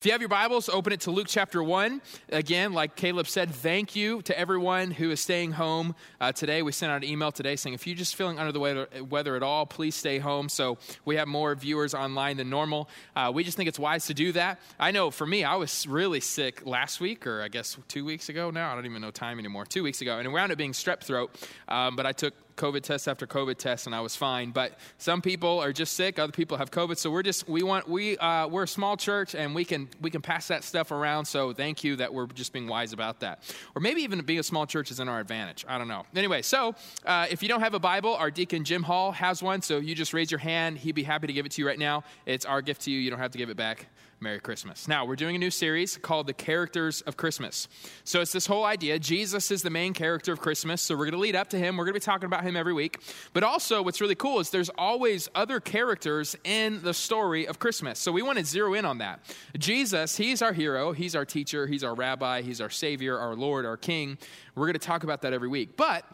If you have your Bibles, open it to Luke chapter 1. Again, like Caleb said, thank you to everyone who is staying home uh, today. We sent out an email today saying if you're just feeling under the weather, weather at all, please stay home. So we have more viewers online than normal. Uh, we just think it's wise to do that. I know for me, I was really sick last week, or I guess two weeks ago now. I don't even know time anymore. Two weeks ago. And it wound up being strep throat, um, but I took COVID test after COVID test, and I was fine. But some people are just sick; other people have COVID. So we're just we want we uh, we're a small church, and we can we can pass that stuff around. So thank you that we're just being wise about that, or maybe even being a small church is in our advantage. I don't know. Anyway, so uh, if you don't have a Bible, our deacon Jim Hall has one. So you just raise your hand; he'd be happy to give it to you right now. It's our gift to you. You don't have to give it back. Merry Christmas. Now, we're doing a new series called The Characters of Christmas. So it's this whole idea Jesus is the main character of Christmas. So we're going to lead up to him. We're going to be talking about him every week. But also, what's really cool is there's always other characters in the story of Christmas. So we want to zero in on that. Jesus, he's our hero, he's our teacher, he's our rabbi, he's our savior, our Lord, our king. We're going to talk about that every week. But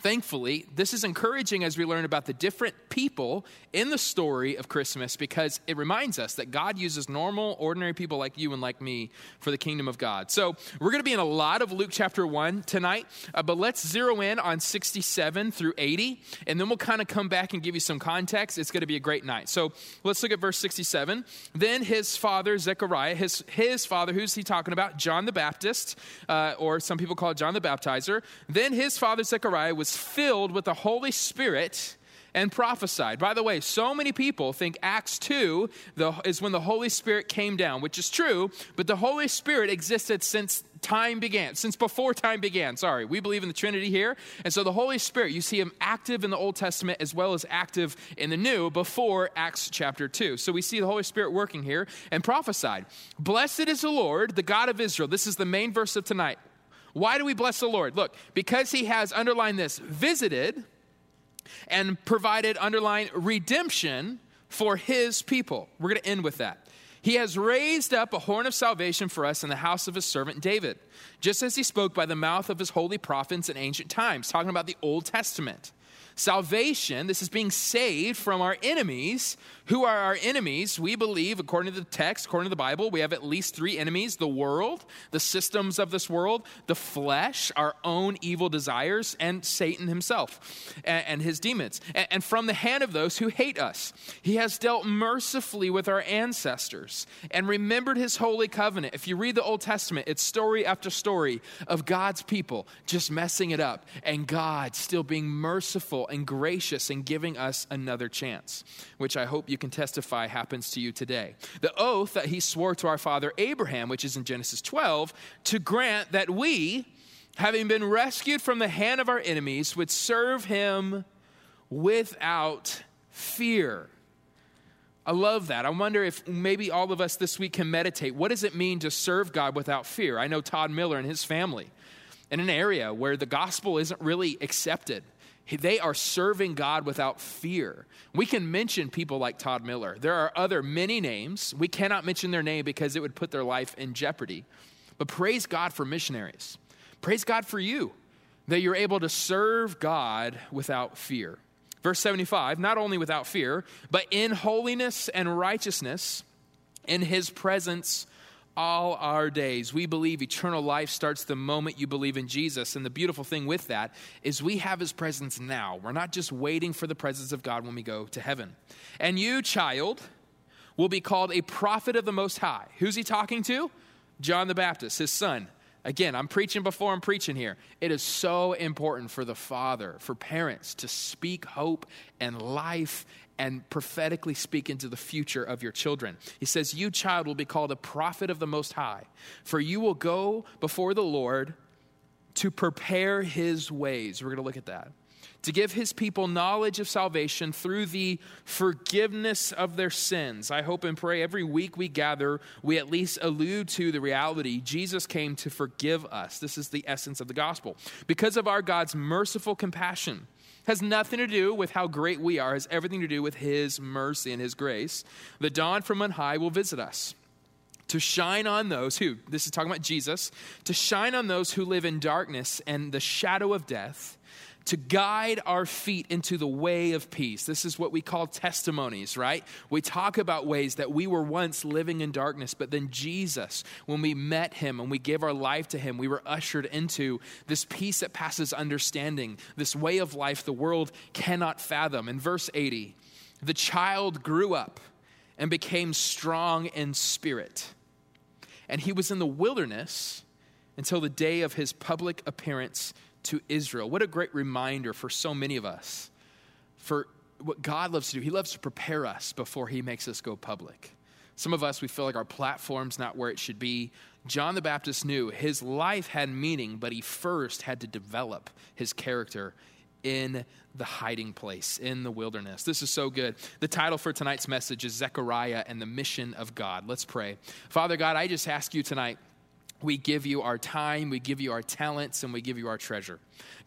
Thankfully, this is encouraging as we learn about the different people in the story of Christmas because it reminds us that God uses normal, ordinary people like you and like me for the kingdom of God. So, we're going to be in a lot of Luke chapter 1 tonight, uh, but let's zero in on 67 through 80, and then we'll kind of come back and give you some context. It's going to be a great night. So, let's look at verse 67. Then his father, Zechariah, his, his father, who's he talking about? John the Baptist, uh, or some people call John the Baptizer. Then his father, Zechariah, was was filled with the Holy Spirit and prophesied. By the way, so many people think Acts 2 the, is when the Holy Spirit came down, which is true, but the Holy Spirit existed since time began, since before time began. Sorry, we believe in the Trinity here. And so the Holy Spirit, you see him active in the Old Testament as well as active in the New before Acts chapter 2. So we see the Holy Spirit working here and prophesied. Blessed is the Lord, the God of Israel. This is the main verse of tonight. Why do we bless the Lord? Look, because he has underlined this visited and provided underline redemption for his people. We're going to end with that. He has raised up a horn of salvation for us in the house of his servant David, just as he spoke by the mouth of his holy prophets in ancient times, talking about the Old Testament. Salvation, this is being saved from our enemies. Who are our enemies? We believe, according to the text, according to the Bible, we have at least three enemies the world, the systems of this world, the flesh, our own evil desires, and Satan himself and, his demons. And from the hand of those who hate us, he has dealt mercifully with our ancestors and remembered his holy covenant. If you read the Old Testament, it's story after story of God's people just messing it up and God still being merciful and gracious and giving us another chance, which I hope you can testify happens to you today. The oath that he swore to our father Abraham, which is in Genesis 12, to grant that we, having been rescued from the hand of our enemies, would serve him without fear. I love that. I wonder if maybe all of us this week can meditate. What does it mean to serve God without fear? I know Todd Miller and his family in an area where the gospel isn't really accepted. They are serving God without fear. We can mention people like Todd Miller. There are other many names. We cannot mention their name because it would put their life in jeopardy. But praise God for missionaries. Praise God for you that you're able to serve God without fear. Verse 75 not only without fear, but in holiness and righteousness, in his presence all our days. We believe eternal life starts the moment you believe in Jesus. And the beautiful thing with that is we have his presence now. We're not just waiting for the presence of God when we go to heaven. And you, child, will be called a prophet of the Most High. Who's he talking to? John the Baptist, his son. Again, I'm preaching before I'm preaching here. It is so important for the father, for parents to speak hope and life and prophetically speak into the future of your children. He says, You, child, will be called a prophet of the Most High, for you will go before the Lord to prepare his ways. We're going to look at that. To give his people knowledge of salvation through the forgiveness of their sins. I hope and pray every week we gather, we at least allude to the reality Jesus came to forgive us. This is the essence of the gospel. Because of our God's merciful compassion, has nothing to do with how great we are, has everything to do with His mercy and His grace. The dawn from on high will visit us to shine on those who, this is talking about Jesus, to shine on those who live in darkness and the shadow of death, to guide our feet into the way of peace. This is what we call testimonies, right? We talk about ways that we were once living in darkness, but then Jesus, when we met him and we gave our life to him, we were ushered into this peace that passes understanding, this way of life the world cannot fathom. In verse 80, the child grew up and became strong in spirit. And he was in the wilderness until the day of his public appearance to Israel. What a great reminder for so many of us for what God loves to do. He loves to prepare us before he makes us go public. Some of us, we feel like our platform's not where it should be. John the Baptist knew his life had meaning, but he first had to develop his character in the hiding place, in the wilderness. This is so good. The title for tonight's message is Zechariah and the Mission of God. Let's pray. Father God, I just ask you tonight we give you our time, we give you our talents, and we give you our treasure.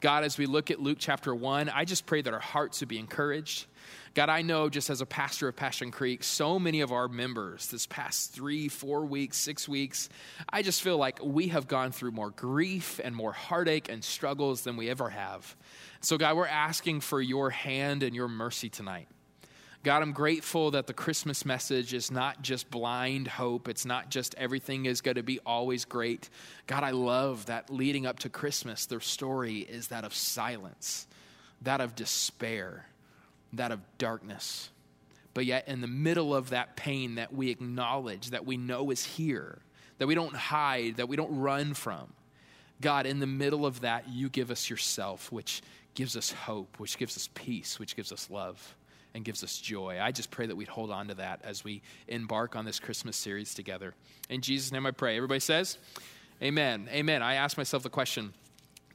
God, as we look at Luke chapter 1, I just pray that our hearts would be encouraged. God, I know just as a pastor of Passion Creek, so many of our members this past three, four weeks, six weeks, I just feel like we have gone through more grief and more heartache and struggles than we ever have. So, God, we're asking for your hand and your mercy tonight. God, I'm grateful that the Christmas message is not just blind hope. It's not just everything is going to be always great. God, I love that leading up to Christmas, their story is that of silence, that of despair, that of darkness. But yet, in the middle of that pain that we acknowledge, that we know is here, that we don't hide, that we don't run from, God, in the middle of that, you give us yourself, which gives us hope, which gives us peace, which gives us love and gives us joy. I just pray that we'd hold on to that as we embark on this Christmas series together. In Jesus' name I pray. Everybody says, Amen. Amen. I ask myself the question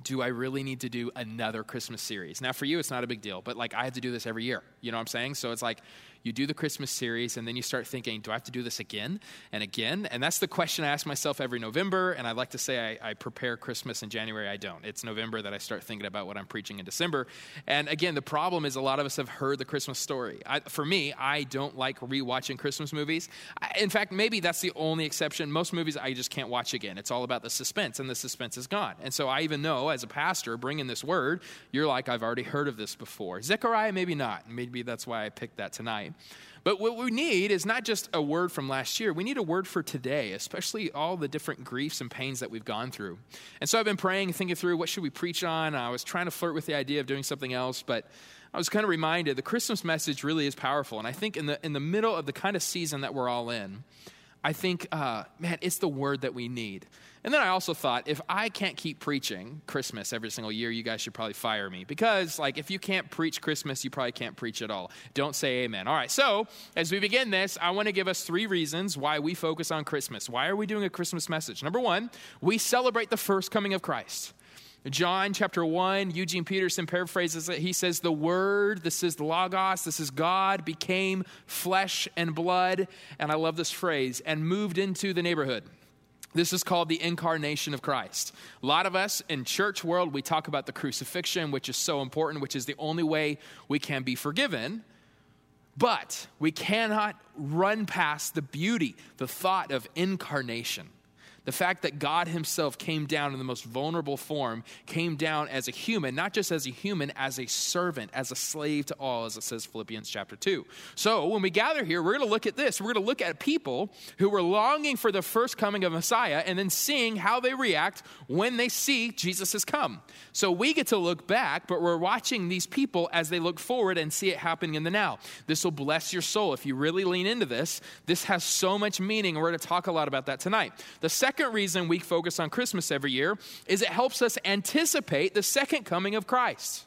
do I really need to do another Christmas series? Now, for you, it's not a big deal, but like I have to do this every year. You know what I'm saying? So it's like you do the Christmas series, and then you start thinking, do I have to do this again and again? And that's the question I ask myself every November. And I like to say I, I prepare Christmas in January. I don't. It's November that I start thinking about what I'm preaching in December. And again, the problem is a lot of us have heard the Christmas story. I, for me, I don't like rewatching Christmas movies. I, in fact, maybe that's the only exception. Most movies I just can't watch again. It's all about the suspense, and the suspense is gone. And so I even know as a pastor bringing this word, you're like, I've already heard of this before. Zechariah, maybe not. Maybe that's why I picked that tonight. But what we need is not just a word from last year, we need a word for today, especially all the different griefs and pains that we've gone through. And so I've been praying and thinking through what should we preach on. I was trying to flirt with the idea of doing something else, but I was kind of reminded the Christmas message really is powerful. And I think in the, in the middle of the kind of season that we're all in, I think, uh, man, it's the word that we need. And then I also thought, if I can't keep preaching Christmas every single year, you guys should probably fire me. Because, like, if you can't preach Christmas, you probably can't preach at all. Don't say amen. All right, so as we begin this, I want to give us three reasons why we focus on Christmas. Why are we doing a Christmas message? Number one, we celebrate the first coming of Christ. John chapter 1, Eugene Peterson paraphrases it. He says, The Word, this is the Logos, this is God, became flesh and blood. And I love this phrase, and moved into the neighborhood. This is called the incarnation of Christ. A lot of us in church world, we talk about the crucifixion, which is so important, which is the only way we can be forgiven. But we cannot run past the beauty, the thought of incarnation. The fact that God Himself came down in the most vulnerable form, came down as a human, not just as a human, as a servant, as a slave to all, as it says Philippians chapter 2. So when we gather here, we're going to look at this. We're going to look at people who were longing for the first coming of Messiah and then seeing how they react when they see Jesus has come. So we get to look back, but we're watching these people as they look forward and see it happening in the now. This will bless your soul. If you really lean into this, this has so much meaning. and We're going to talk a lot about that tonight. The second second reason we focus on Christmas every year is it helps us anticipate the second coming of Christ.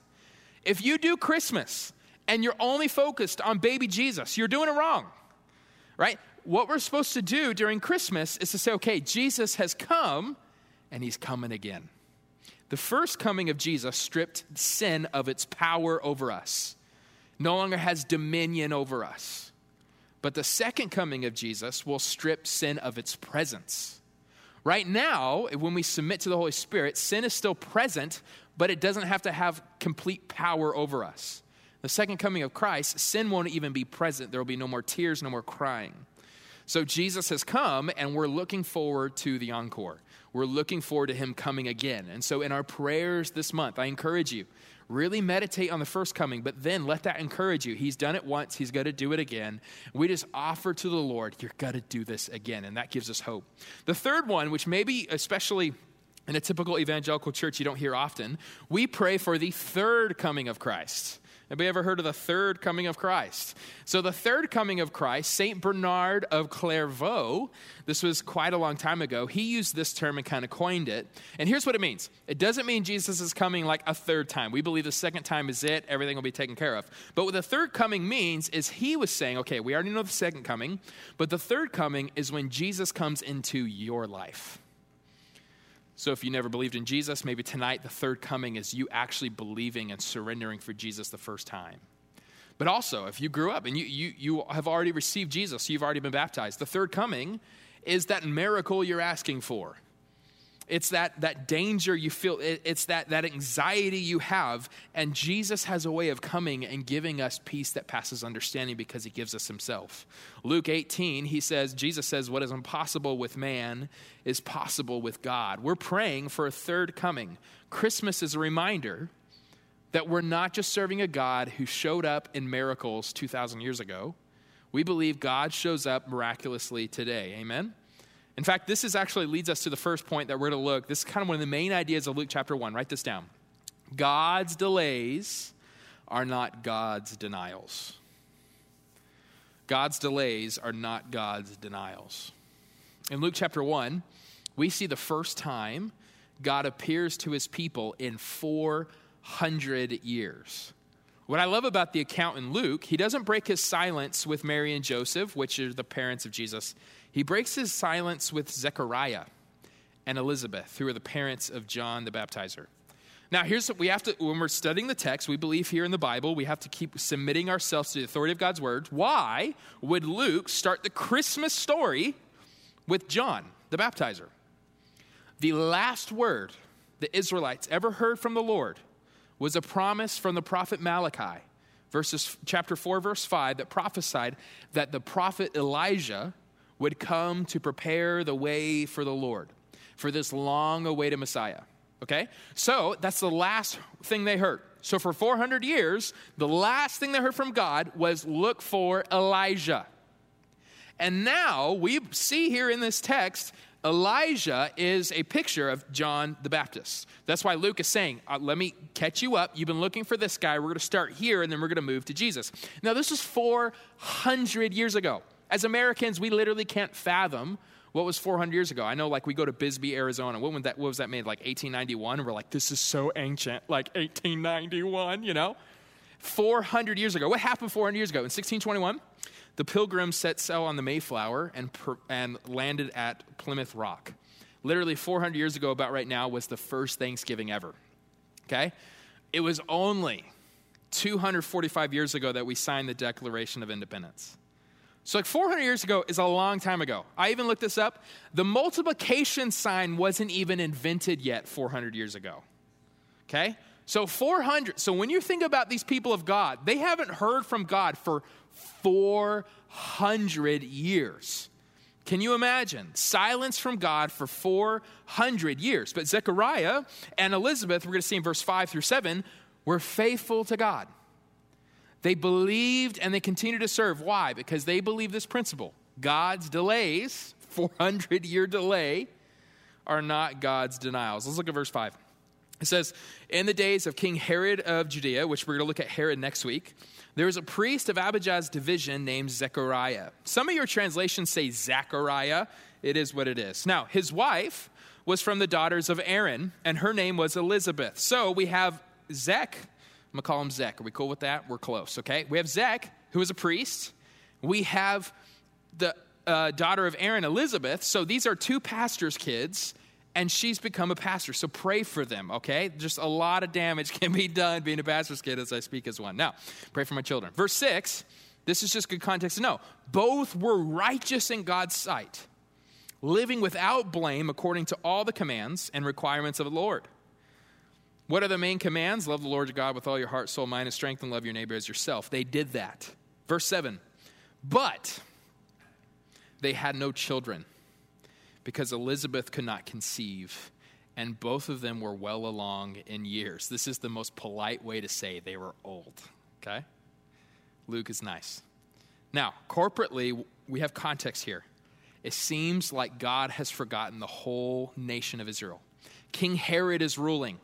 If you do Christmas and you're only focused on baby Jesus, you're doing it wrong, right? What we're supposed to do during Christmas is to say, okay, Jesus has come and he's coming again. The first coming of Jesus stripped sin of its power over us, no longer has dominion over us. But the second coming of Jesus will strip sin of its presence. Right now, when we submit to the Holy Spirit, sin is still present, but it doesn't have to have complete power over us. The second coming of Christ, sin won't even be present. There will be no more tears, no more crying. So Jesus has come, and we're looking forward to the encore. We're looking forward to him coming again. And so, in our prayers this month, I encourage you Really meditate on the first coming, but then let that encourage you. He's done it once, He's going to do it again. We just offer to the Lord, You're going to do this again. And that gives us hope. The third one, which maybe especially in a typical evangelical church you don't hear often, we pray for the third coming of Christ. Anybody ever heard of the third coming of Christ? So, the third coming of Christ, St. Bernard of Clairvaux, this was quite a long time ago, he used this term and kind of coined it. And here's what it means it doesn't mean Jesus is coming like a third time. We believe the second time is it, everything will be taken care of. But what the third coming means is he was saying, okay, we already know the second coming, but the third coming is when Jesus comes into your life. So, if you never believed in Jesus, maybe tonight the third coming is you actually believing and surrendering for Jesus the first time. But also, if you grew up and you, you, you have already received Jesus, you've already been baptized, the third coming is that miracle you're asking for. It's that, that danger you feel, it, it's that, that anxiety you have. And Jesus has a way of coming and giving us peace that passes understanding because he gives us himself. Luke 18, he says, Jesus says, What is impossible with man is possible with God. We're praying for a third coming. Christmas is a reminder that we're not just serving a God who showed up in miracles 2,000 years ago. We believe God shows up miraculously today. Amen? In fact, this is actually leads us to the first point that we're to look. This is kind of one of the main ideas of Luke chapter 1. Write this down. God's delays are not God's denials. God's delays are not God's denials. In Luke chapter 1, we see the first time God appears to his people in 400 years. What I love about the account in Luke, he doesn't break his silence with Mary and Joseph, which are the parents of Jesus. He breaks his silence with Zechariah and Elizabeth, who are the parents of John the Baptizer. Now, here's what we have to, when we're studying the text, we believe here in the Bible, we have to keep submitting ourselves to the authority of God's word. Why would Luke start the Christmas story with John the Baptizer? The last word the Israelites ever heard from the Lord was a promise from the prophet Malachi, verses, chapter 4, verse 5, that prophesied that the prophet Elijah would come to prepare the way for the Lord, for this long awaited Messiah. Okay? So that's the last thing they heard. So for 400 years, the last thing they heard from God was look for Elijah. And now we see here in this text, Elijah is a picture of John the Baptist. That's why Luke is saying, uh, Let me catch you up. You've been looking for this guy. We're going to start here, and then we're going to move to Jesus. Now, this was 400 years ago. As Americans, we literally can't fathom what was 400 years ago. I know, like, we go to Bisbee, Arizona. What that, what was that made? Like 1891? And we're like, this is so ancient. Like 1891, you know? 400 years ago. What happened 400 years ago? In 1621, the pilgrims set sail on the Mayflower and, and landed at Plymouth Rock. Literally 400 years ago, about right now, was the first Thanksgiving ever. Okay? It was only 245 years ago that we signed the Declaration of Independence. So, like 400 years ago is a long time ago. I even looked this up. The multiplication sign wasn't even invented yet 400 years ago. Okay? So, 400. So, when you think about these people of God, they haven't heard from God for 400 years. Can you imagine? Silence from God for 400 years. But Zechariah and Elizabeth, we're going to see in verse 5 through 7, were faithful to God. They believed and they continued to serve. Why? Because they believe this principle God's delays, 400 year delay, are not God's denials. Let's look at verse 5. It says, In the days of King Herod of Judea, which we're going to look at Herod next week, there was a priest of Abijah's division named Zechariah. Some of your translations say Zechariah. It is what it is. Now, his wife was from the daughters of Aaron, and her name was Elizabeth. So we have Zech I'm going to call him Zech. Are we cool with that? We're close, okay? We have Zech, who is a priest. We have the uh, daughter of Aaron, Elizabeth. So these are two pastors' kids, and she's become a pastor. So pray for them, okay? Just a lot of damage can be done being a pastor's kid as I speak as one. Now, pray for my children. Verse 6, this is just good context to know. Both were righteous in God's sight, living without blame according to all the commands and requirements of the Lord. What are the main commands? Love the Lord your God with all your heart, soul, mind, and strength, and love your neighbor as yourself. They did that. Verse 7 But they had no children because Elizabeth could not conceive, and both of them were well along in years. This is the most polite way to say they were old, okay? Luke is nice. Now, corporately, we have context here. It seems like God has forgotten the whole nation of Israel. King Herod is ruling.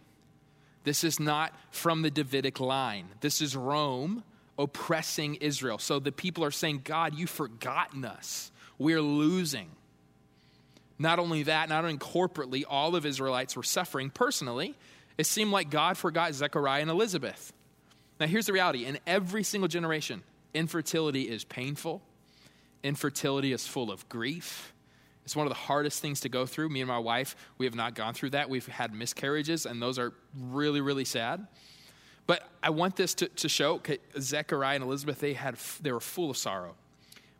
This is not from the Davidic line. This is Rome oppressing Israel. So the people are saying, God, you've forgotten us. We're losing. Not only that, not only corporately, all of Israelites were suffering personally. It seemed like God forgot Zechariah and Elizabeth. Now, here's the reality in every single generation, infertility is painful, infertility is full of grief. It's one of the hardest things to go through. Me and my wife, we have not gone through that. We've had miscarriages, and those are really, really sad. But I want this to, to show Zechariah and Elizabeth, they, had, they were full of sorrow.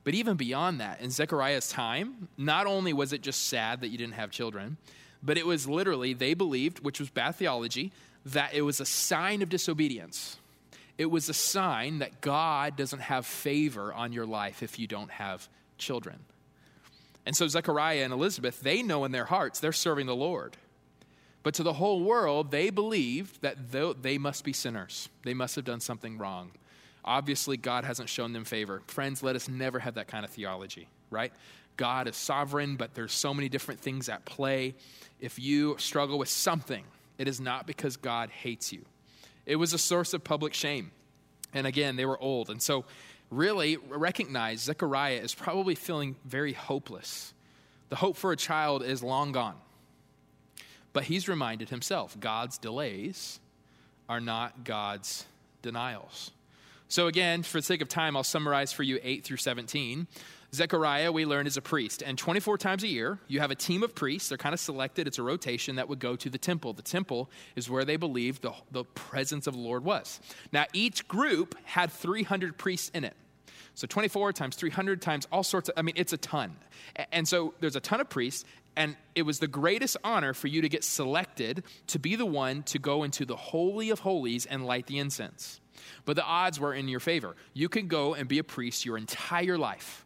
But even beyond that, in Zechariah's time, not only was it just sad that you didn't have children, but it was literally, they believed, which was bad theology, that it was a sign of disobedience. It was a sign that God doesn't have favor on your life if you don't have children. And so Zechariah and Elizabeth, they know in their hearts they're serving the Lord. But to the whole world, they believed that they must be sinners. They must have done something wrong. Obviously, God hasn't shown them favor. Friends, let us never have that kind of theology, right? God is sovereign, but there's so many different things at play. If you struggle with something, it is not because God hates you. It was a source of public shame. And again, they were old. And so, really, recognize Zechariah is probably feeling very hopeless. The hope for a child is long gone. But he's reminded himself God's delays are not God's denials. So, again, for the sake of time, I'll summarize for you 8 through 17. Zechariah, we learn, is a priest. And 24 times a year, you have a team of priests. They're kind of selected. It's a rotation that would go to the temple. The temple is where they believed the, the presence of the Lord was. Now, each group had 300 priests in it. So 24 times 300 times all sorts of, I mean, it's a ton. And so there's a ton of priests, and it was the greatest honor for you to get selected to be the one to go into the Holy of Holies and light the incense. But the odds were in your favor. You could go and be a priest your entire life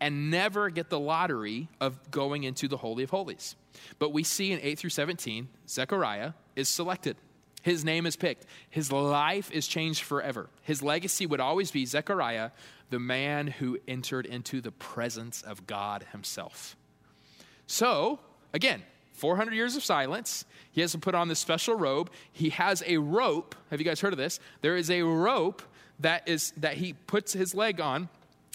and never get the lottery of going into the Holy of Holies. But we see in 8 through 17, Zechariah is selected. His name is picked. His life is changed forever. His legacy would always be Zechariah, the man who entered into the presence of God himself. So, again, 400 years of silence. He has to put on this special robe. He has a rope. Have you guys heard of this? There is a rope that is that he puts his leg on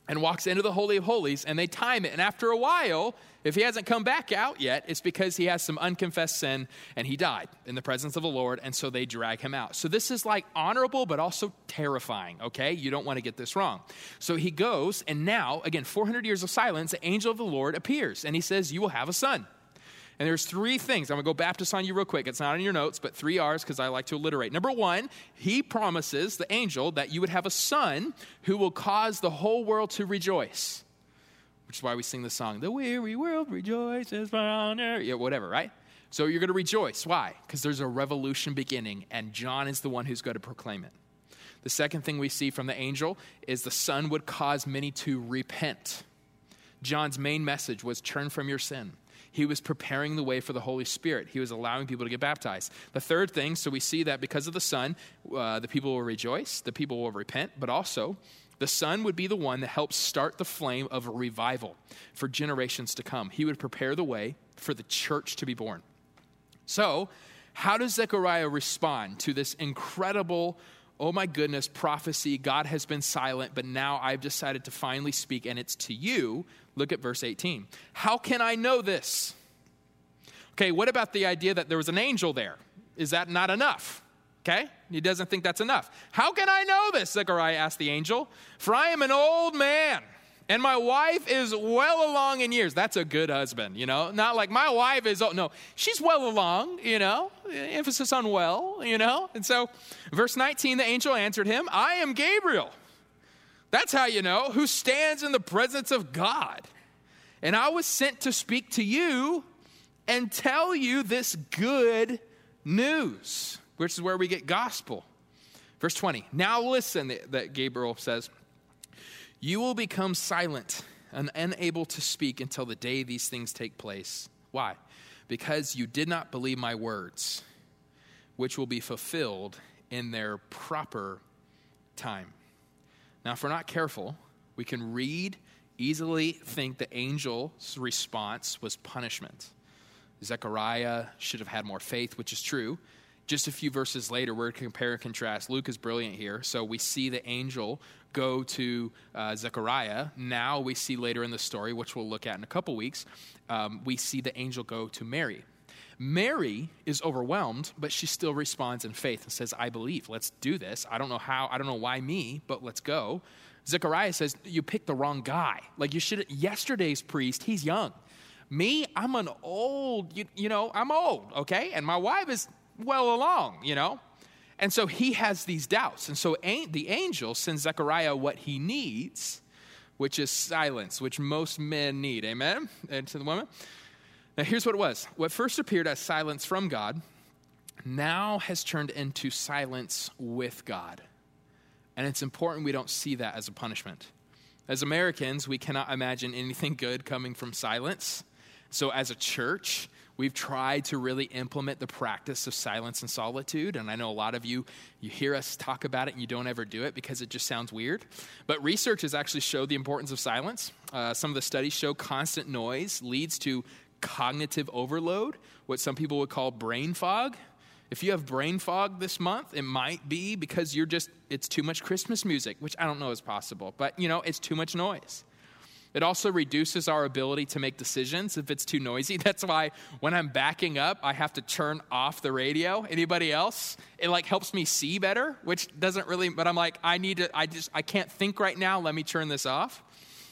and walks into the holy of holies and they time it and after a while if he hasn't come back out yet it's because he has some unconfessed sin and he died in the presence of the lord and so they drag him out so this is like honorable but also terrifying okay you don't want to get this wrong so he goes and now again 400 years of silence the angel of the lord appears and he says you will have a son and there's three things. I'm going to go Baptist on you real quick. It's not in your notes, but three R's because I like to alliterate. Number one, he promises, the angel, that you would have a son who will cause the whole world to rejoice. Which is why we sing the song, The weary world rejoices. Yeah, whatever, right? So you're going to rejoice. Why? Because there's a revolution beginning, and John is the one who's going to proclaim it. The second thing we see from the angel is the son would cause many to repent. John's main message was turn from your sin. He was preparing the way for the Holy Spirit. He was allowing people to get baptized. The third thing, so we see that because of the Son, uh, the people will rejoice, the people will repent, but also the Son would be the one that helps start the flame of a revival for generations to come. He would prepare the way for the church to be born. So, how does Zechariah respond to this incredible oh my goodness, prophecy, God has been silent, but now I've decided to finally speak, and it's to you. Look at verse 18. How can I know this? Okay, what about the idea that there was an angel there? Is that not enough? Okay, he doesn't think that's enough. How can I know this? Zechariah asked the angel. For I am an old man and my wife is well along in years. That's a good husband, you know? Not like my wife is, oh, no, she's well along, you know? Emphasis on well, you know? And so, verse 19, the angel answered him, I am Gabriel. That's how you know, who stands in the presence of God. And I was sent to speak to you and tell you this good news, which is where we get gospel. Verse 20, now listen, that Gabriel says, you will become silent and unable to speak until the day these things take place. Why? Because you did not believe my words, which will be fulfilled in their proper time. Now, if we're not careful, we can read, easily think the angel's response was punishment. Zechariah should have had more faith, which is true. Just a few verses later, we're compare and contrast. Luke is brilliant here. So we see the angel go to uh, Zechariah. Now we see later in the story, which we'll look at in a couple weeks, um, we see the angel go to Mary. Mary is overwhelmed, but she still responds in faith and says, I believe. Let's do this. I don't know how, I don't know why me, but let's go. Zechariah says, You picked the wrong guy. Like you should, yesterday's priest, he's young. Me, I'm an old, you, you know, I'm old, okay? And my wife is well along, you know? And so he has these doubts. And so the angel sends Zechariah what he needs, which is silence, which most men need. Amen? And to the woman. Now, here's what it was what first appeared as silence from God now has turned into silence with God. And it's important we don't see that as a punishment. As Americans, we cannot imagine anything good coming from silence. So, as a church, we've tried to really implement the practice of silence and solitude. And I know a lot of you, you hear us talk about it and you don't ever do it because it just sounds weird. But research has actually showed the importance of silence. Uh, some of the studies show constant noise leads to cognitive overload, what some people would call brain fog. If you have brain fog this month, it might be because you're just, it's too much Christmas music, which I don't know is possible, but you know, it's too much noise. It also reduces our ability to make decisions if it's too noisy. That's why when I'm backing up, I have to turn off the radio. Anybody else? It like helps me see better, which doesn't really, but I'm like, I need to, I just, I can't think right now. Let me turn this off.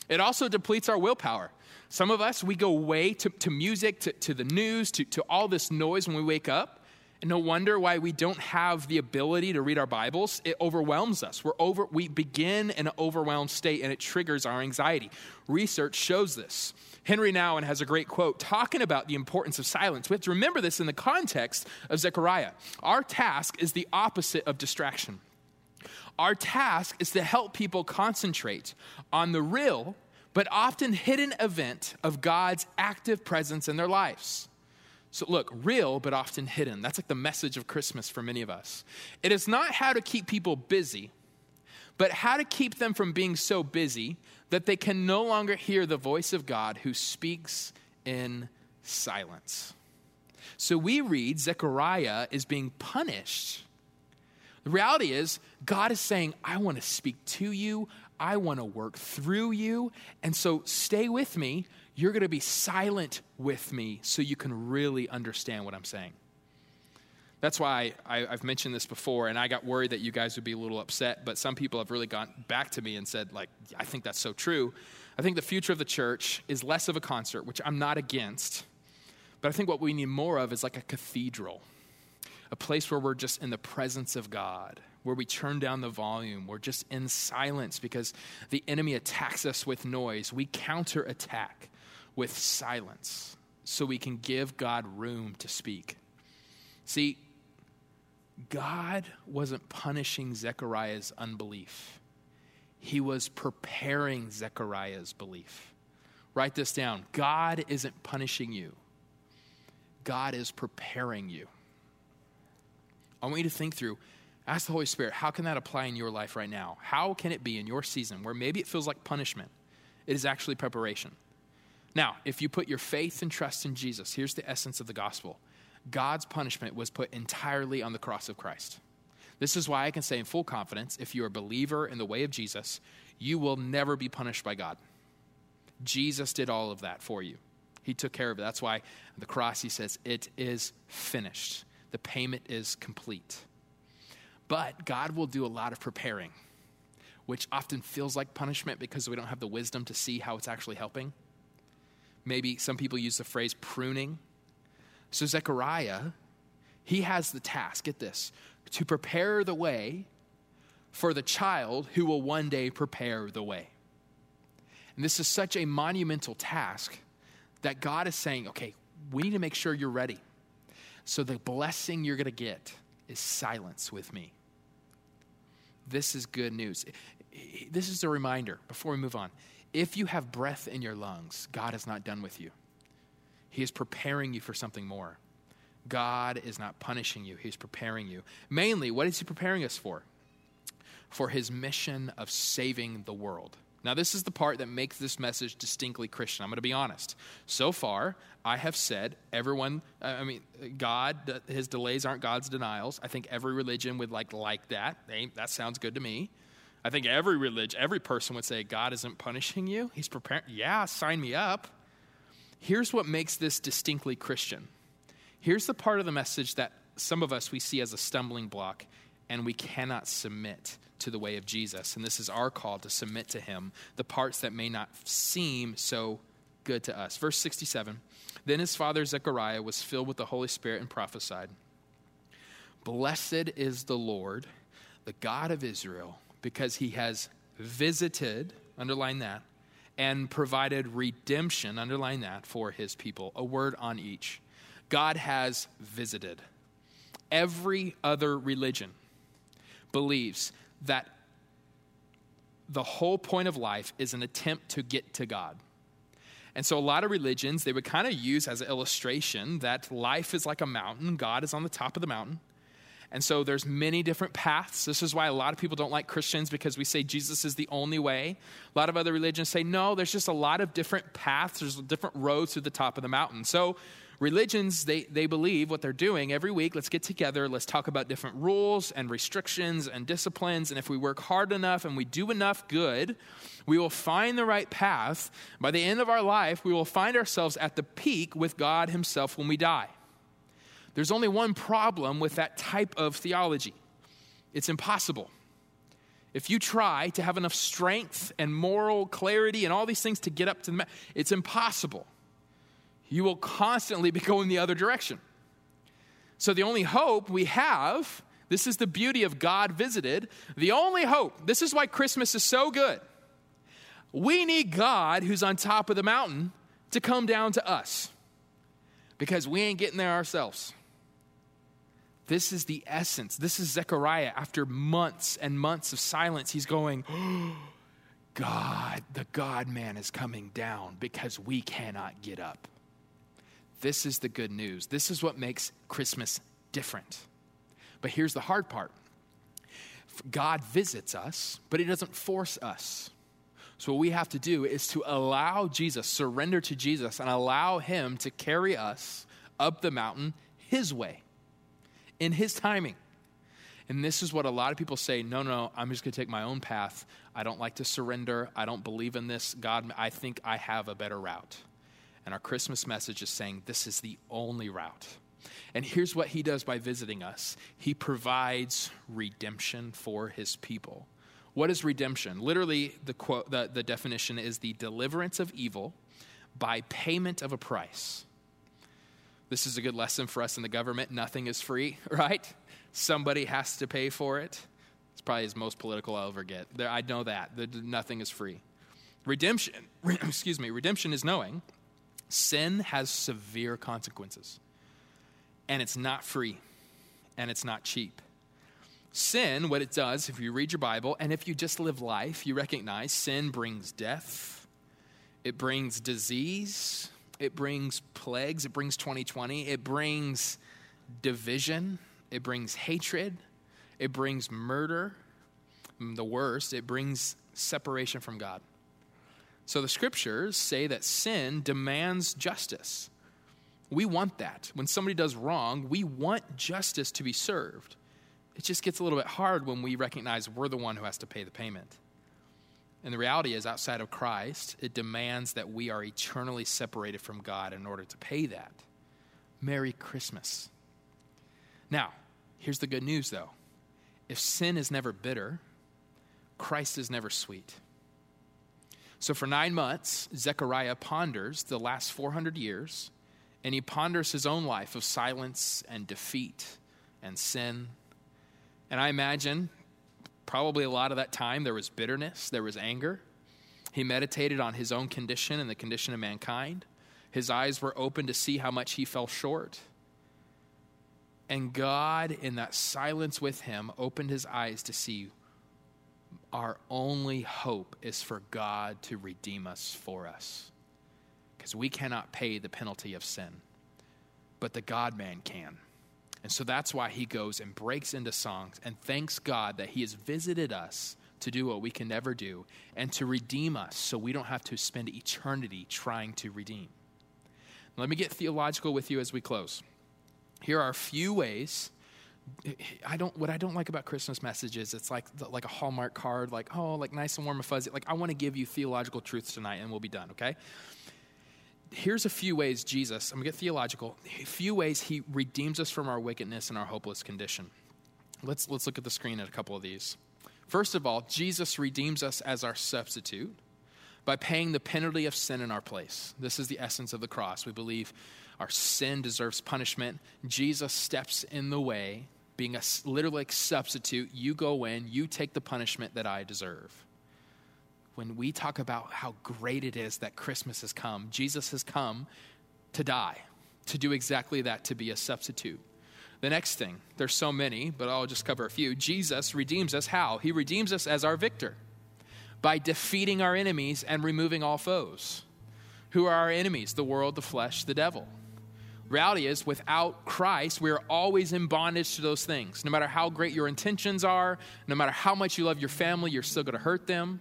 It also depletes our willpower. Some of us, we go way to, to music, to, to the news, to, to all this noise when we wake up. And no wonder why we don't have the ability to read our Bibles. It overwhelms us. We're over, we begin in an overwhelmed state and it triggers our anxiety. Research shows this. Henri Nouwen has a great quote talking about the importance of silence. We have to remember this in the context of Zechariah. Our task is the opposite of distraction. Our task is to help people concentrate on the real, but often hidden event of God's active presence in their lives. So, look, real but often hidden. That's like the message of Christmas for many of us. It is not how to keep people busy, but how to keep them from being so busy that they can no longer hear the voice of God who speaks in silence. So we read Zechariah is being punished. The reality is, God is saying, I want to speak to you, I want to work through you. And so stay with me you're going to be silent with me so you can really understand what I'm saying. That's why I, have mentioned this before, and I got worried that you guys would be a little upset, but some people have really gone back to me and said, like, I think that's so true. I think the future of the church is less of a concert, which I'm not against, but I think what we need more of is like a cathedral, a place where we're just in the presence of God, where we turn down the volume, we're just in silence because the enemy attacks us with noise. We counterattack with silence so we can give God room to speak. See, God wasn't punishing Zechariah's unbelief, he was preparing Zechariah's belief. Write this down God isn't punishing you, God is preparing you. I want you to think through. Ask the Holy Spirit, how can that apply in your life right now? How can it be in your season where maybe it feels like punishment? It is actually preparation. Now, if you put your faith and trust in Jesus, here's the essence of the gospel God's punishment was put entirely on the cross of Christ. This is why I can say in full confidence if you're a believer in the way of Jesus, you will never be punished by God. Jesus did all of that for you. He took care of it. That's why the cross, he says, it is finished. The payment is complete. But God will do a lot of preparing, which often feels like punishment because we don't have the wisdom to see how it's actually helping. Maybe some people use the phrase pruning. So, Zechariah, he has the task, get this, to prepare the way for the child who will one day prepare the way. And this is such a monumental task that God is saying, okay, we need to make sure you're ready. So, the blessing you're going to get is silence with me. This is good news. This is a reminder before we move on if you have breath in your lungs, God is not done with you. He is preparing you for something more. God is not punishing you, He's preparing you. Mainly, what is He preparing us for? For His mission of saving the world. Now, this is the part that makes this message distinctly Christian. I'm going to be honest. So far, I have said everyone, I mean, God, his delays aren't God's denials. I think every religion would like, like that. They, that sounds good to me. I think every religion, every person would say, God isn't punishing you. He's preparing. Yeah, sign me up. Here's what makes this distinctly Christian. Here's the part of the message that some of us we see as a stumbling block and we cannot submit to the way of Jesus. And this is our call to submit to him the parts that may not seem so good to us. Verse 67 Then his father Zechariah was filled with the Holy Spirit and prophesied Blessed is the Lord, the God of Israel, because he has visited, underline that, and provided redemption, underline that, for his people. A word on each. God has visited. Every other religion believes that the whole point of life is an attempt to get to God. And so, a lot of religions, they would kind of use as an illustration that life is like a mountain, God is on the top of the mountain. And so there's many different paths. This is why a lot of people don't like Christians because we say Jesus is the only way. A lot of other religions say no, there's just a lot of different paths, there's different roads to the top of the mountain. So religions, they, they believe what they're doing every week, let's get together, let's talk about different rules and restrictions and disciplines. And if we work hard enough and we do enough good, we will find the right path. By the end of our life, we will find ourselves at the peak with God Himself when we die. There's only one problem with that type of theology it's impossible. If you try to have enough strength and moral clarity and all these things to get up to the, it's impossible you will constantly be going the other direction. So the only hope we have, this is the beauty of God visited, the only hope, this is why Christmas is so good. We need God who's on top of the mountain to come down to us because we ain't getting there ourselves. This is the essence. This is Zechariah. After months and months of silence, he's going, God, the God man is coming down because we cannot get up. This is the good news. This is what makes Christmas different. But here's the hard part God visits us, but He doesn't force us. So, what we have to do is to allow Jesus, surrender to Jesus, and allow Him to carry us up the mountain His way, in His timing. And this is what a lot of people say no, no, I'm just going to take my own path. I don't like to surrender. I don't believe in this. God, I think I have a better route. And our Christmas message is saying this is the only route. And here's what he does by visiting us he provides redemption for his people. What is redemption? Literally, the, quote, the, the definition is the deliverance of evil by payment of a price. This is a good lesson for us in the government. Nothing is free, right? Somebody has to pay for it. It's probably as most political I'll ever get. There, I know that. Nothing is free. Redemption, excuse me, redemption is knowing Sin has severe consequences, and it's not free, and it's not cheap. Sin, what it does, if you read your Bible and if you just live life, you recognize sin brings death, it brings disease, it brings plagues, it brings 2020, it brings division, it brings hatred, it brings murder. The worst, it brings separation from God. So the scriptures say that sin demands justice. We want that. When somebody does wrong, we want justice to be served. It just gets a little bit hard when we recognize we're the one who has to pay the payment. And the reality is, outside of Christ, it demands that we are eternally separated from God in order to pay that. Merry Christmas. Now, here's the good news though if sin is never bitter, Christ is never sweet. So for nine months, Zechariah ponders the last 400 years, and he ponders his own life of silence and defeat and sin. And I imagine probably a lot of that time there was bitterness, there was anger. He meditated on his own condition and the condition of mankind. His eyes were open to see how much he fell short. And God, in that silence with him, opened his eyes to see our only hope is for God to redeem us for us. because we cannot pay the penalty of sin, but the God man can. And so that's why he goes and breaks into songs and thanks God that he has visited us to do what we can never do and to redeem us so we don't have to spend eternity trying to redeem. Let me get theological with you as we close. Here are a few ways. I don't. What I don't like about Christmas messages, it's like like a Hallmark card, like oh, like nice and warm and fuzzy. Like I want to give you theological truths tonight, and we'll be done. Okay. Here's a few ways Jesus. I'm gonna get theological. A few ways He redeems us from our wickedness and our hopeless condition. Let's let's look at the screen at a couple of these. First of all, Jesus redeems us as our substitute by paying the penalty of sin in our place. This is the essence of the cross. We believe our sin deserves punishment. Jesus steps in the way, being a literally like substitute. You go in, you take the punishment that I deserve. When we talk about how great it is that Christmas has come, Jesus has come to die, to do exactly that, to be a substitute. The next thing, there's so many, but I'll just cover a few. Jesus redeems us how? He redeems us as our victor by defeating our enemies and removing all foes. Who are our enemies? The world, the flesh, the devil. Reality is, without Christ, we are always in bondage to those things. No matter how great your intentions are, no matter how much you love your family, you're still going to hurt them.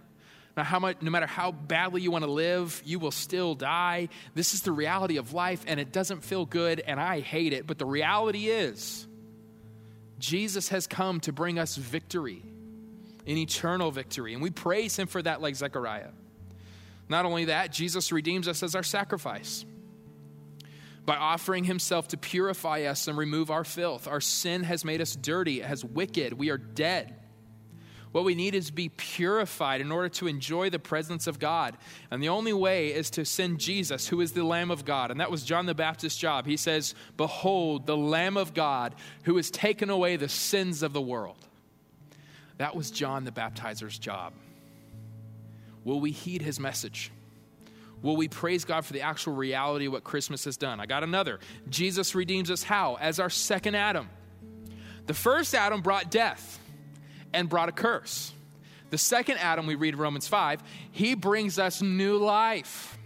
No, how much, no matter how badly you want to live, you will still die. This is the reality of life, and it doesn't feel good, and I hate it. But the reality is, Jesus has come to bring us victory an eternal victory. And we praise him for that, like Zechariah. Not only that, Jesus redeems us as our sacrifice by offering himself to purify us and remove our filth. Our sin has made us dirty, it has wicked. We are dead. What we need is to be purified in order to enjoy the presence of God. And the only way is to send Jesus, who is the Lamb of God. And that was John the Baptist's job. He says, Behold, the Lamb of God who has taken away the sins of the world. That was John the Baptizer's job. Will we heed his message? Will we praise God for the actual reality of what Christmas has done? I got another. Jesus redeems us how? As our second Adam. The first Adam brought death and brought a curse. The second Adam, we read Romans 5, he brings us new life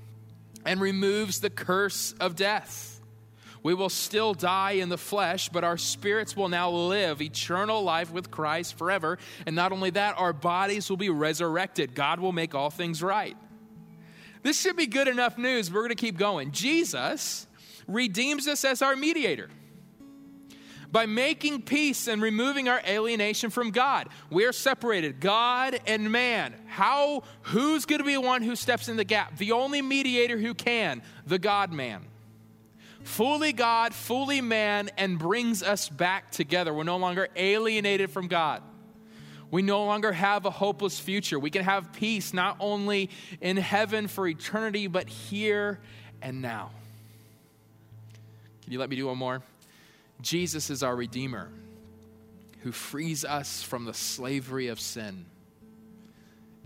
and removes the curse of death. We will still die in the flesh, but our spirits will now live eternal life with Christ forever. And not only that, our bodies will be resurrected. God will make all things right. This should be good enough news. We're going to keep going. Jesus redeems us as our mediator by making peace and removing our alienation from God. We are separated, God and man. How who's going to be the one who steps in the gap? The only mediator who can, the God man fully God, fully man, and brings us back together. We're no longer alienated from God. We no longer have a hopeless future. We can have peace not only in heaven for eternity, but here and now. Can you let me do one more? Jesus is our Redeemer who frees us from the slavery of sin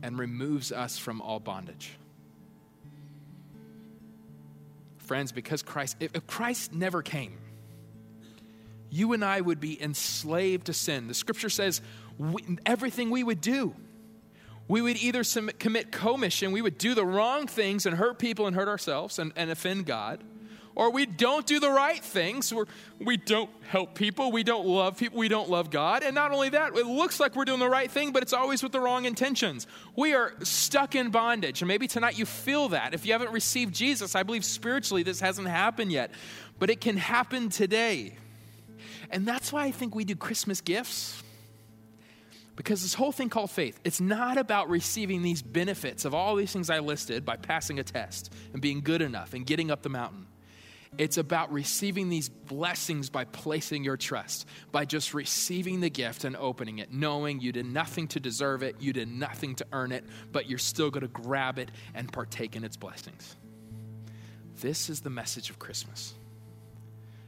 and removes us from all bondage. Friends, because Christ, if Christ never came, you and I would be enslaved to sin. The scripture says we, everything we would do, we would either commit commission, we would do the wrong things and hurt people and hurt ourselves and, and offend God, or we don't do the right things. We're, we don't help people. We don't love people. We don't love God. And not only that, it looks like we're doing the right thing, but it's always with the wrong intentions. We are stuck in bondage. And maybe tonight you feel that. If you haven't received Jesus, I believe spiritually this hasn't happened yet, but it can happen today. And that's why I think we do Christmas gifts. Because this whole thing called faith, it's not about receiving these benefits of all these things I listed by passing a test and being good enough and getting up the mountain. It's about receiving these blessings by placing your trust, by just receiving the gift and opening it, knowing you did nothing to deserve it, you did nothing to earn it, but you're still going to grab it and partake in its blessings. This is the message of Christmas.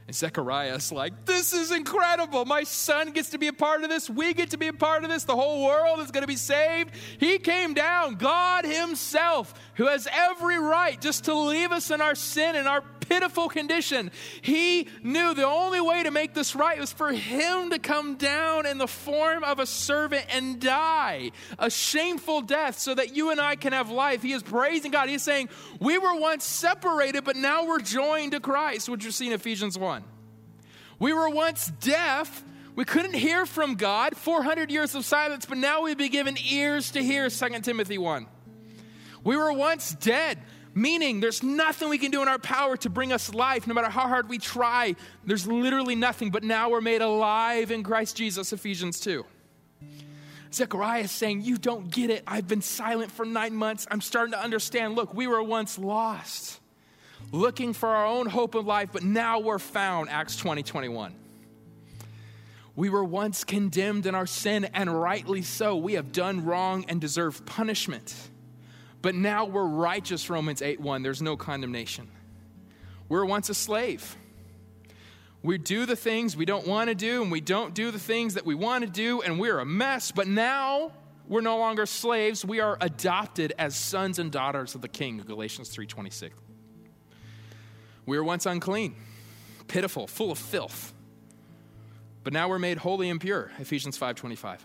And Zechariah's like, This is incredible. My son gets to be a part of this. We get to be a part of this. The whole world is going to be saved. He came down, God Himself, who has every right just to leave us in our sin and our pitiful condition. He knew the only way to make this right was for him to come down in the form of a servant and die a shameful death so that you and I can have life. He is praising God. He's saying, We were once separated, but now we're joined to Christ, which you see in Ephesians 1. We were once deaf. We couldn't hear from God, 400 years of silence, but now we've been given ears to hear, 2 Timothy 1. We were once dead, meaning there's nothing we can do in our power to bring us life, no matter how hard we try. There's literally nothing, but now we're made alive in Christ Jesus, Ephesians 2. Zechariah is saying, You don't get it. I've been silent for nine months. I'm starting to understand. Look, we were once lost, looking for our own hope of life, but now we're found. Acts 20 21. We were once condemned in our sin, and rightly so. We have done wrong and deserve punishment. But now we're righteous, Romans 8 1. There's no condemnation. We were once a slave. We do the things we don't want to do, and we don't do the things that we want to do, and we're a mess. But now we're no longer slaves. We are adopted as sons and daughters of the King, Galatians 3.26. We were once unclean, pitiful, full of filth. But now we're made holy and pure, Ephesians 5.25.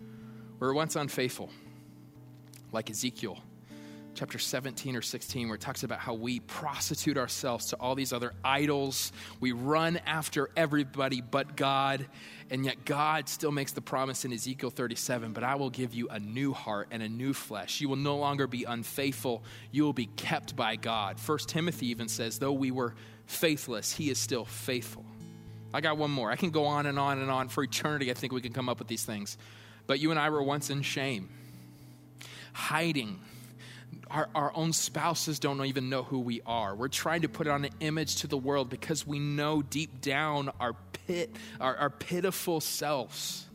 We were once unfaithful, like Ezekiel chapter 17 or 16, where it talks about how we prostitute ourselves to all these other idols. We run after everybody but God. And yet, God still makes the promise in Ezekiel 37 But I will give you a new heart and a new flesh. You will no longer be unfaithful. You will be kept by God. First Timothy even says, Though we were faithless, he is still faithful. I got one more. I can go on and on and on for eternity. I think we can come up with these things. But you and I were once in shame, hiding our, our own spouses don't even know who we are. We're trying to put on an image to the world because we know deep down our pit, our, our pitiful selves.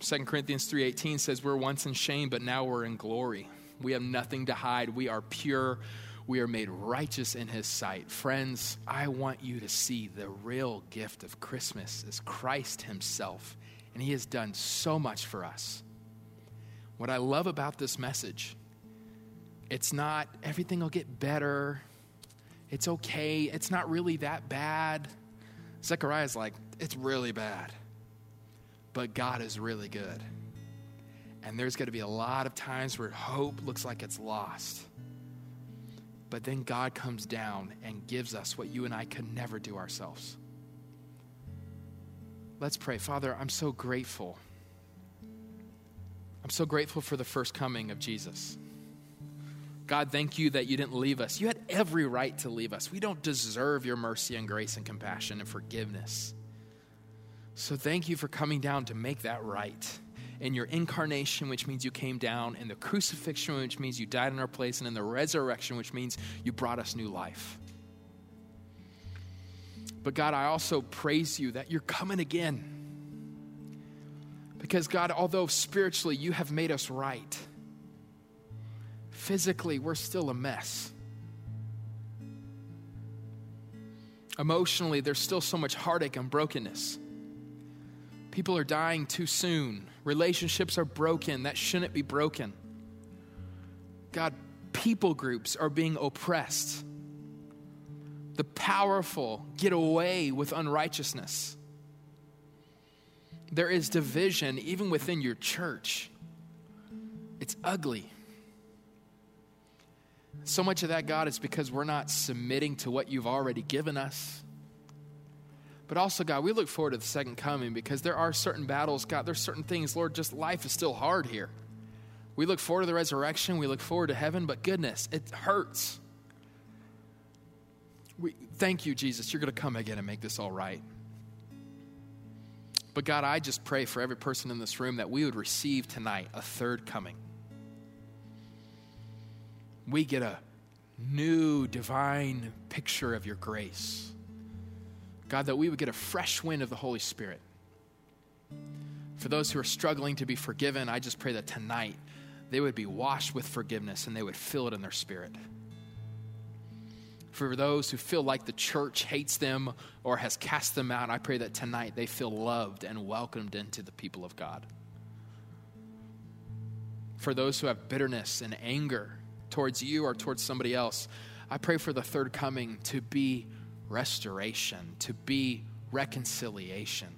2 Corinthians 3:18 says we're once in shame but now we're in glory. We have nothing to hide. We are pure. We are made righteous in his sight. Friends, I want you to see the real gift of Christmas is Christ himself, and he has done so much for us. What I love about this message it's not, everything will get better. It's okay. It's not really that bad. Zechariah's like, it's really bad. But God is really good. And there's going to be a lot of times where hope looks like it's lost. But then God comes down and gives us what you and I could never do ourselves. Let's pray. Father, I'm so grateful. So grateful for the first coming of Jesus. God, thank you that you didn't leave us. You had every right to leave us. We don't deserve your mercy and grace and compassion and forgiveness. So thank you for coming down to make that right. In your incarnation, which means you came down, in the crucifixion, which means you died in our place, and in the resurrection, which means you brought us new life. But God, I also praise you that you're coming again. Because, God, although spiritually you have made us right, physically, we're still a mess. Emotionally, there's still so much heartache and brokenness. People are dying too soon. Relationships are broken that shouldn't be broken. God, people groups are being oppressed. The powerful get away with unrighteousness. There is division even within your church. It's ugly. So much of that, God, is because we're not submitting to what you've already given us. But also, God, we look forward to the second coming because there are certain battles, God, there's certain things, Lord, just life is still hard here. We look forward to the resurrection, we look forward to heaven, but goodness, it hurts. We thank you, Jesus. You're going to come again and make this all right. But God, I just pray for every person in this room that we would receive tonight a third coming we get a new divine picture of your grace. God, that we would get a fresh wind of the Holy Spirit. For those who are struggling to be forgiven, I just pray that tonight they would be washed with forgiveness and they would feel it in their spirit. For those who feel like the church hates them or has cast them out, I pray that tonight they feel loved and welcomed into the people of God. For those who have bitterness and anger, towards you or towards somebody else, I pray for the third coming to be restoration, to be reconciliation,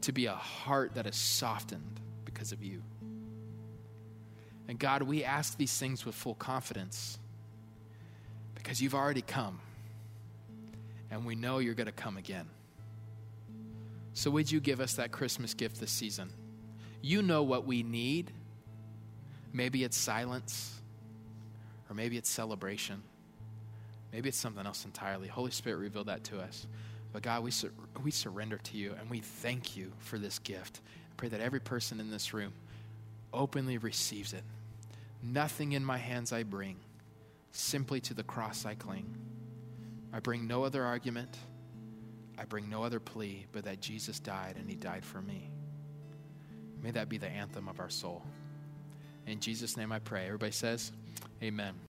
to be a heart that is softened because of you. And God, we ask these things with full confidence because you've already come and we know you're going to come again. So, would you give us that Christmas gift this season? You know what we need. Maybe it's silence, or maybe it's celebration. Maybe it's something else entirely. Holy Spirit, reveal that to us. But God, we, sur- we surrender to you and we thank you for this gift. I pray that every person in this room openly receives it. Nothing in my hands I bring, simply to the cross I cling. I bring no other argument. I bring no other plea, but that Jesus died and he died for me. May that be the anthem of our soul. In Jesus' name I pray. Everybody says, Amen.